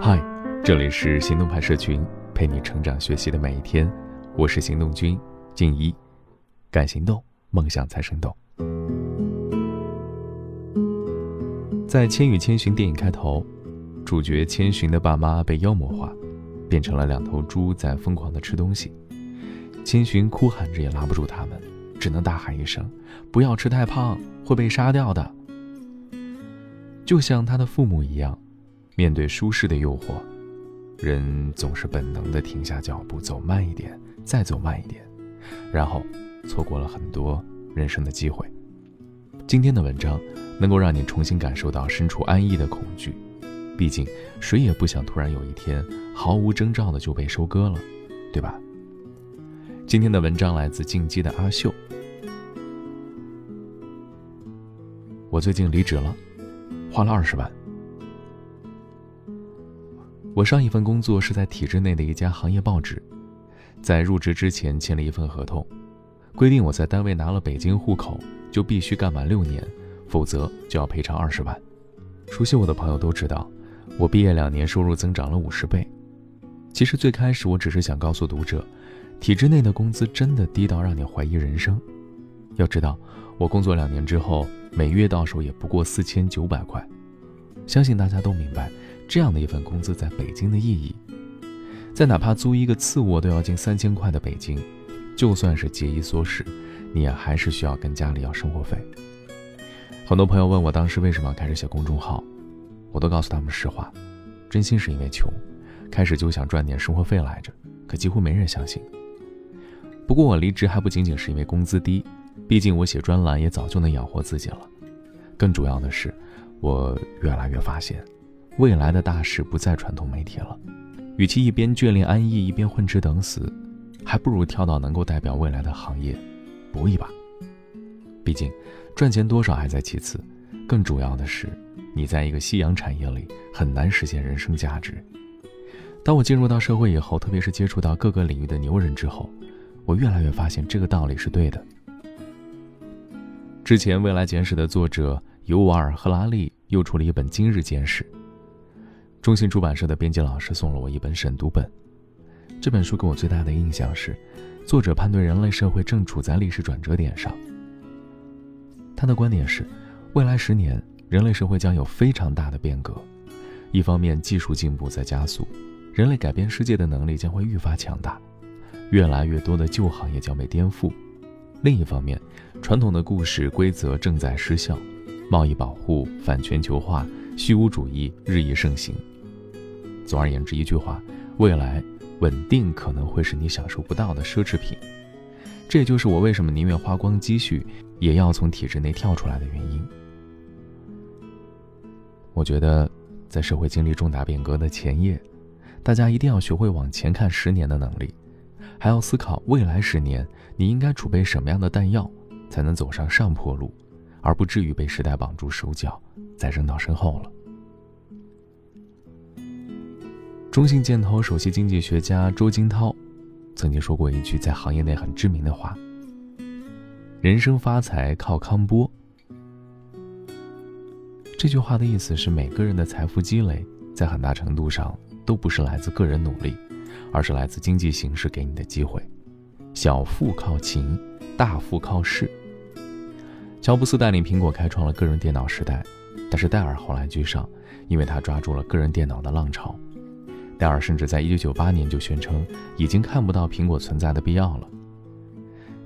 嗨，这里是行动派社群，陪你成长学习的每一天。我是行动君静怡，敢行动，梦想才生动。在《千与千寻》电影开头，主角千寻的爸妈被妖魔化，变成了两头猪在疯狂的吃东西。千寻哭喊着也拉不住他们，只能大喊一声：“不要吃太胖，会被杀掉的。”就像他的父母一样。面对舒适的诱惑，人总是本能的停下脚步，走慢一点，再走慢一点，然后错过了很多人生的机会。今天的文章能够让你重新感受到身处安逸的恐惧，毕竟谁也不想突然有一天毫无征兆的就被收割了，对吧？今天的文章来自进击的阿秀。我最近离职了，花了二十万。我上一份工作是在体制内的一家行业报纸，在入职之前签了一份合同，规定我在单位拿了北京户口就必须干满六年，否则就要赔偿二十万。熟悉我的朋友都知道，我毕业两年收入增长了五十倍。其实最开始我只是想告诉读者，体制内的工资真的低到让你怀疑人生。要知道，我工作两年之后，每月到手也不过四千九百块，相信大家都明白。这样的一份工资在北京的意义，在哪怕租一个次卧都要近三千块的北京，就算是节衣缩食，你也还是需要跟家里要生活费。很多朋友问我当时为什么要开始写公众号，我都告诉他们实话，真心是因为穷，开始就想赚点生活费来着，可几乎没人相信。不过我离职还不仅仅是因为工资低，毕竟我写专栏也早就能养活自己了，更主要的是，我越来越发现。未来的大事不在传统媒体了，与其一边眷恋安逸，一边混吃等死，还不如跳到能够代表未来的行业，搏一把。毕竟，赚钱多少还在其次，更主要的是，你在一个夕阳产业里很难实现人生价值。当我进入到社会以后，特别是接触到各个领域的牛人之后，我越来越发现这个道理是对的。之前《未来简史》的作者尤瓦尔·赫拉利又出了一本《今日简史》。中信出版社的编辑老师送了我一本审读本，这本书给我最大的印象是，作者判断人类社会正处在历史转折点上。他的观点是，未来十年人类社会将有非常大的变革，一方面技术进步在加速，人类改变世界的能力将会愈发强大，越来越多的旧行业将被颠覆；另一方面，传统的故事规则正在失效，贸易保护、反全球化。虚无主义日益盛行。总而言之，一句话，未来稳定可能会是你享受不到的奢侈品。这也就是我为什么宁愿花光积蓄，也要从体制内跳出来的原因。我觉得，在社会经历重大变革的前夜，大家一定要学会往前看十年的能力，还要思考未来十年你应该储备什么样的弹药，才能走上上坡路，而不至于被时代绑住手脚。再扔到身后了。中信建投首席经济学家周金涛曾经说过一句在行业内很知名的话：“人生发财靠康波。”这句话的意思是，每个人的财富积累在很大程度上都不是来自个人努力，而是来自经济形势给你的机会。小富靠勤，大富靠势。乔布斯带领苹果开创了个人电脑时代。但是戴尔后来居上，因为他抓住了个人电脑的浪潮。戴尔甚至在1998年就宣称已经看不到苹果存在的必要了。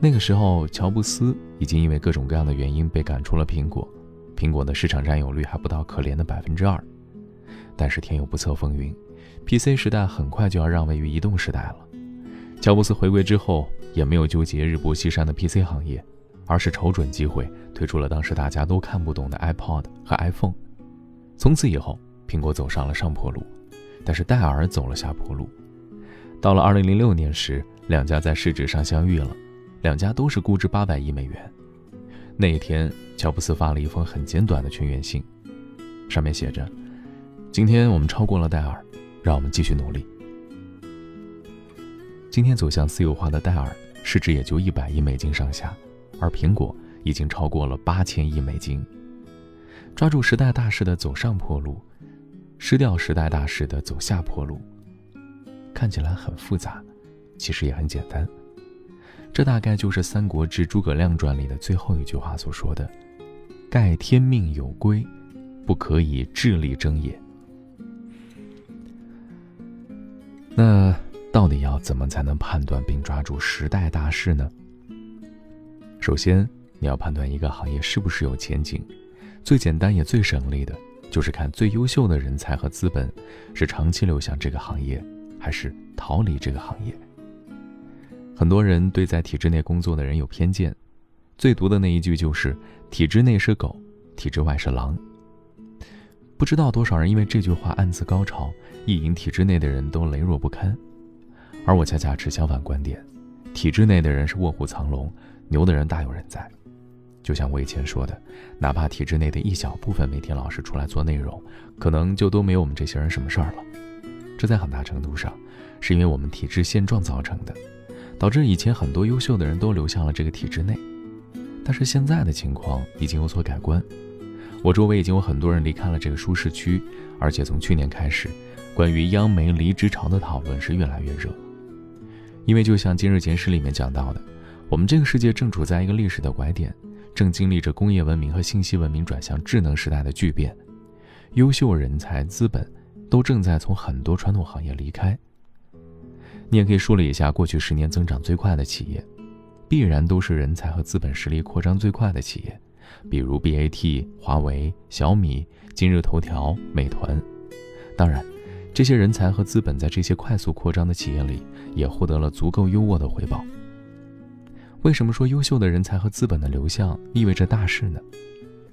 那个时候，乔布斯已经因为各种各样的原因被赶出了苹果，苹果的市场占有率还不到可怜的百分之二。但是天有不测风云，PC 时代很快就要让位于移动时代了。乔布斯回归之后，也没有纠结日薄西山的 PC 行业。而是瞅准机会推出了当时大家都看不懂的 iPod 和 iPhone，从此以后，苹果走上了上坡路，但是戴尔走了下坡路。到了2006年时，两家在市值上相遇了，两家都是估值800亿美元。那一天，乔布斯发了一封很简短的全员信，上面写着：“今天我们超过了戴尔，让我们继续努力。”今天走向私有化的戴尔，市值也就100亿美金上下。而苹果已经超过了八千亿美金，抓住时代大势的走上坡路，失掉时代大势的走下坡路。看起来很复杂，其实也很简单。这大概就是《三国志·诸葛亮传》里的最后一句话所说的：“盖天命有归，不可以智力争也。”那到底要怎么才能判断并抓住时代大势呢？首先，你要判断一个行业是不是有前景，最简单也最省力的，就是看最优秀的人才和资本是长期流向这个行业，还是逃离这个行业。很多人对在体制内工作的人有偏见，最毒的那一句就是“体制内是狗，体制外是狼”。不知道多少人因为这句话暗自高潮，意淫体制内的人都羸弱不堪，而我恰恰持相反观点，体制内的人是卧虎藏龙，牛的人大有人在。就像我以前说的，哪怕体制内的一小部分媒体老师出来做内容，可能就都没有我们这些人什么事儿了。这在很大程度上，是因为我们体制现状造成的，导致以前很多优秀的人都流向了这个体制内，但是现在的情况已经有所改观。我周围已经有很多人离开了这个舒适区，而且从去年开始，关于央媒离职潮的讨论是越来越热。因为就像《今日简史》里面讲到的，我们这个世界正处在一个历史的拐点，正经历着工业文明和信息文明转向智能时代的巨变，优秀人才、资本都正在从很多传统行业离开。你也可以梳理一下过去十年增长最快的企业，必然都是人才和资本实力扩张最快的企业。比如 BAT、华为、小米、今日头条、美团，当然，这些人才和资本在这些快速扩张的企业里也获得了足够优渥的回报。为什么说优秀的人才和资本的流向意味着大事呢？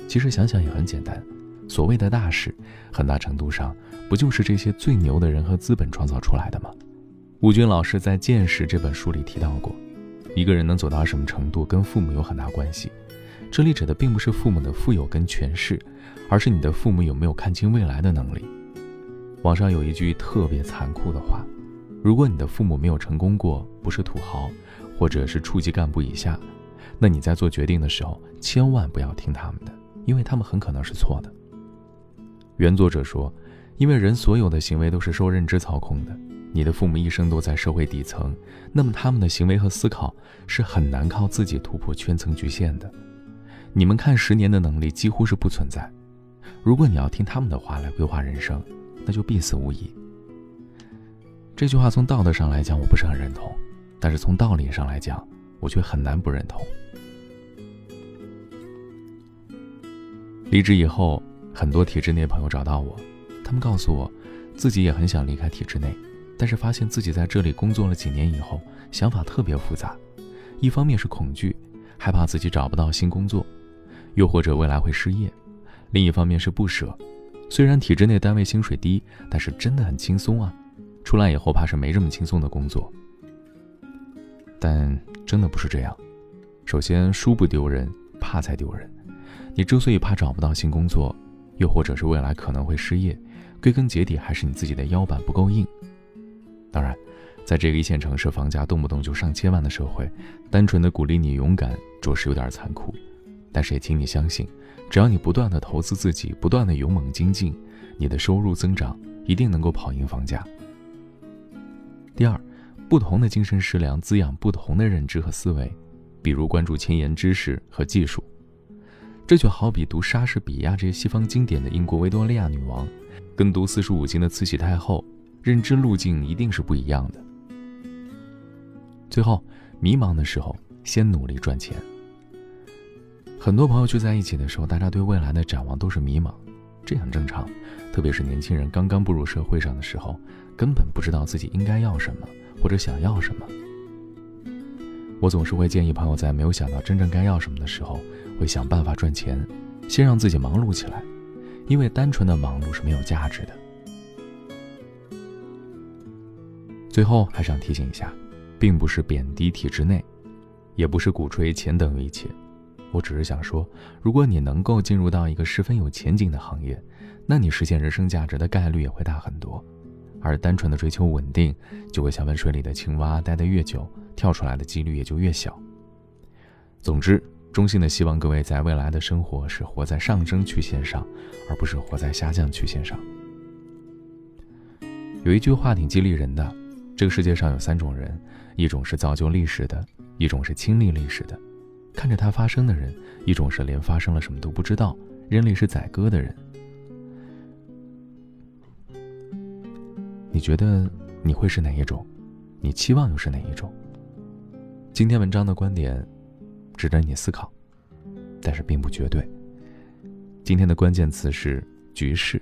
其实想想也很简单，所谓的大事，很大程度上不就是这些最牛的人和资本创造出来的吗？吴军老师在《见识》这本书里提到过，一个人能走到什么程度，跟父母有很大关系。这里指的并不是父母的富有跟权势，而是你的父母有没有看清未来的能力。网上有一句特别残酷的话：如果你的父母没有成功过，不是土豪，或者是处级干部以下，那你在做决定的时候千万不要听他们的，因为他们很可能是错的。原作者说，因为人所有的行为都是受认知操控的，你的父母一生都在社会底层，那么他们的行为和思考是很难靠自己突破圈层局限的。你们看十年的能力几乎是不存在。如果你要听他们的话来规划人生，那就必死无疑。这句话从道德上来讲我不是很认同，但是从道理上来讲，我却很难不认同。离职以后，很多体制内朋友找到我，他们告诉我，自己也很想离开体制内，但是发现自己在这里工作了几年以后，想法特别复杂。一方面是恐惧，害怕自己找不到新工作。又或者未来会失业，另一方面是不舍。虽然体制内单位薪水低，但是真的很轻松啊。出来以后怕是没这么轻松的工作。但真的不是这样。首先，书不丢人，怕才丢人。你之所以怕找不到新工作，又或者是未来可能会失业，归根结底还是你自己的腰板不够硬。当然，在这个一线城市房价动不动就上千万的社会，单纯的鼓励你勇敢，着实有点残酷。但是也请你相信，只要你不断的投资自己，不断的勇猛精进，你的收入增长一定能够跑赢房价。第二，不同的精神食粮滋养不同的认知和思维，比如关注前沿知识和技术，这就好比读莎士比亚这些西方经典的英国维多利亚女王，跟读四书五经的慈禧太后，认知路径一定是不一样的。最后，迷茫的时候，先努力赚钱。很多朋友聚在一起的时候，大家对未来的展望都是迷茫，这很正常。特别是年轻人刚刚步入社会上的时候，根本不知道自己应该要什么或者想要什么。我总是会建议朋友在没有想到真正该要什么的时候，会想办法赚钱，先让自己忙碌起来，因为单纯的忙碌是没有价值的。最后还想提醒一下，并不是贬低体制内，也不是鼓吹钱等于一切。我只是想说，如果你能够进入到一个十分有前景的行业，那你实现人生价值的概率也会大很多。而单纯的追求稳定，就会像温水里的青蛙，待得越久，跳出来的几率也就越小。总之，衷心的希望各位在未来的生活是活在上升曲线上，而不是活在下降曲线上。有一句话挺激励人的：这个世界上有三种人，一种是造就历史的，一种是亲历历史的，看着它发生的人；一种是连发生了什么都不知道，认历史宰割的人。你觉得你会是哪一种？你期望又是哪一种？今天文章的观点值得你思考，但是并不绝对。今天的关键词是局势。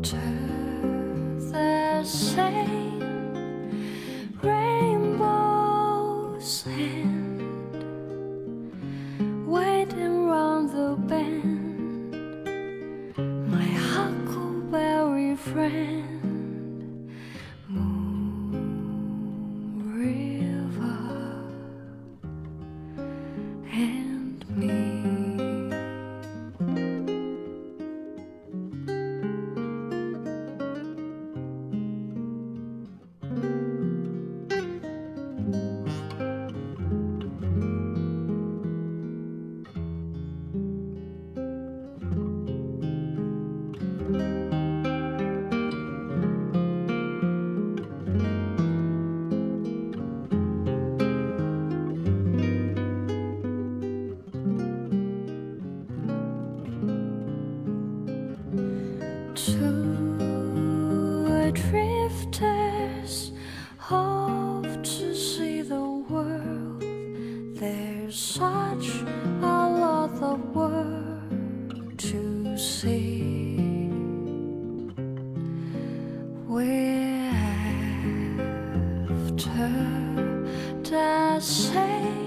After the same We're after the same.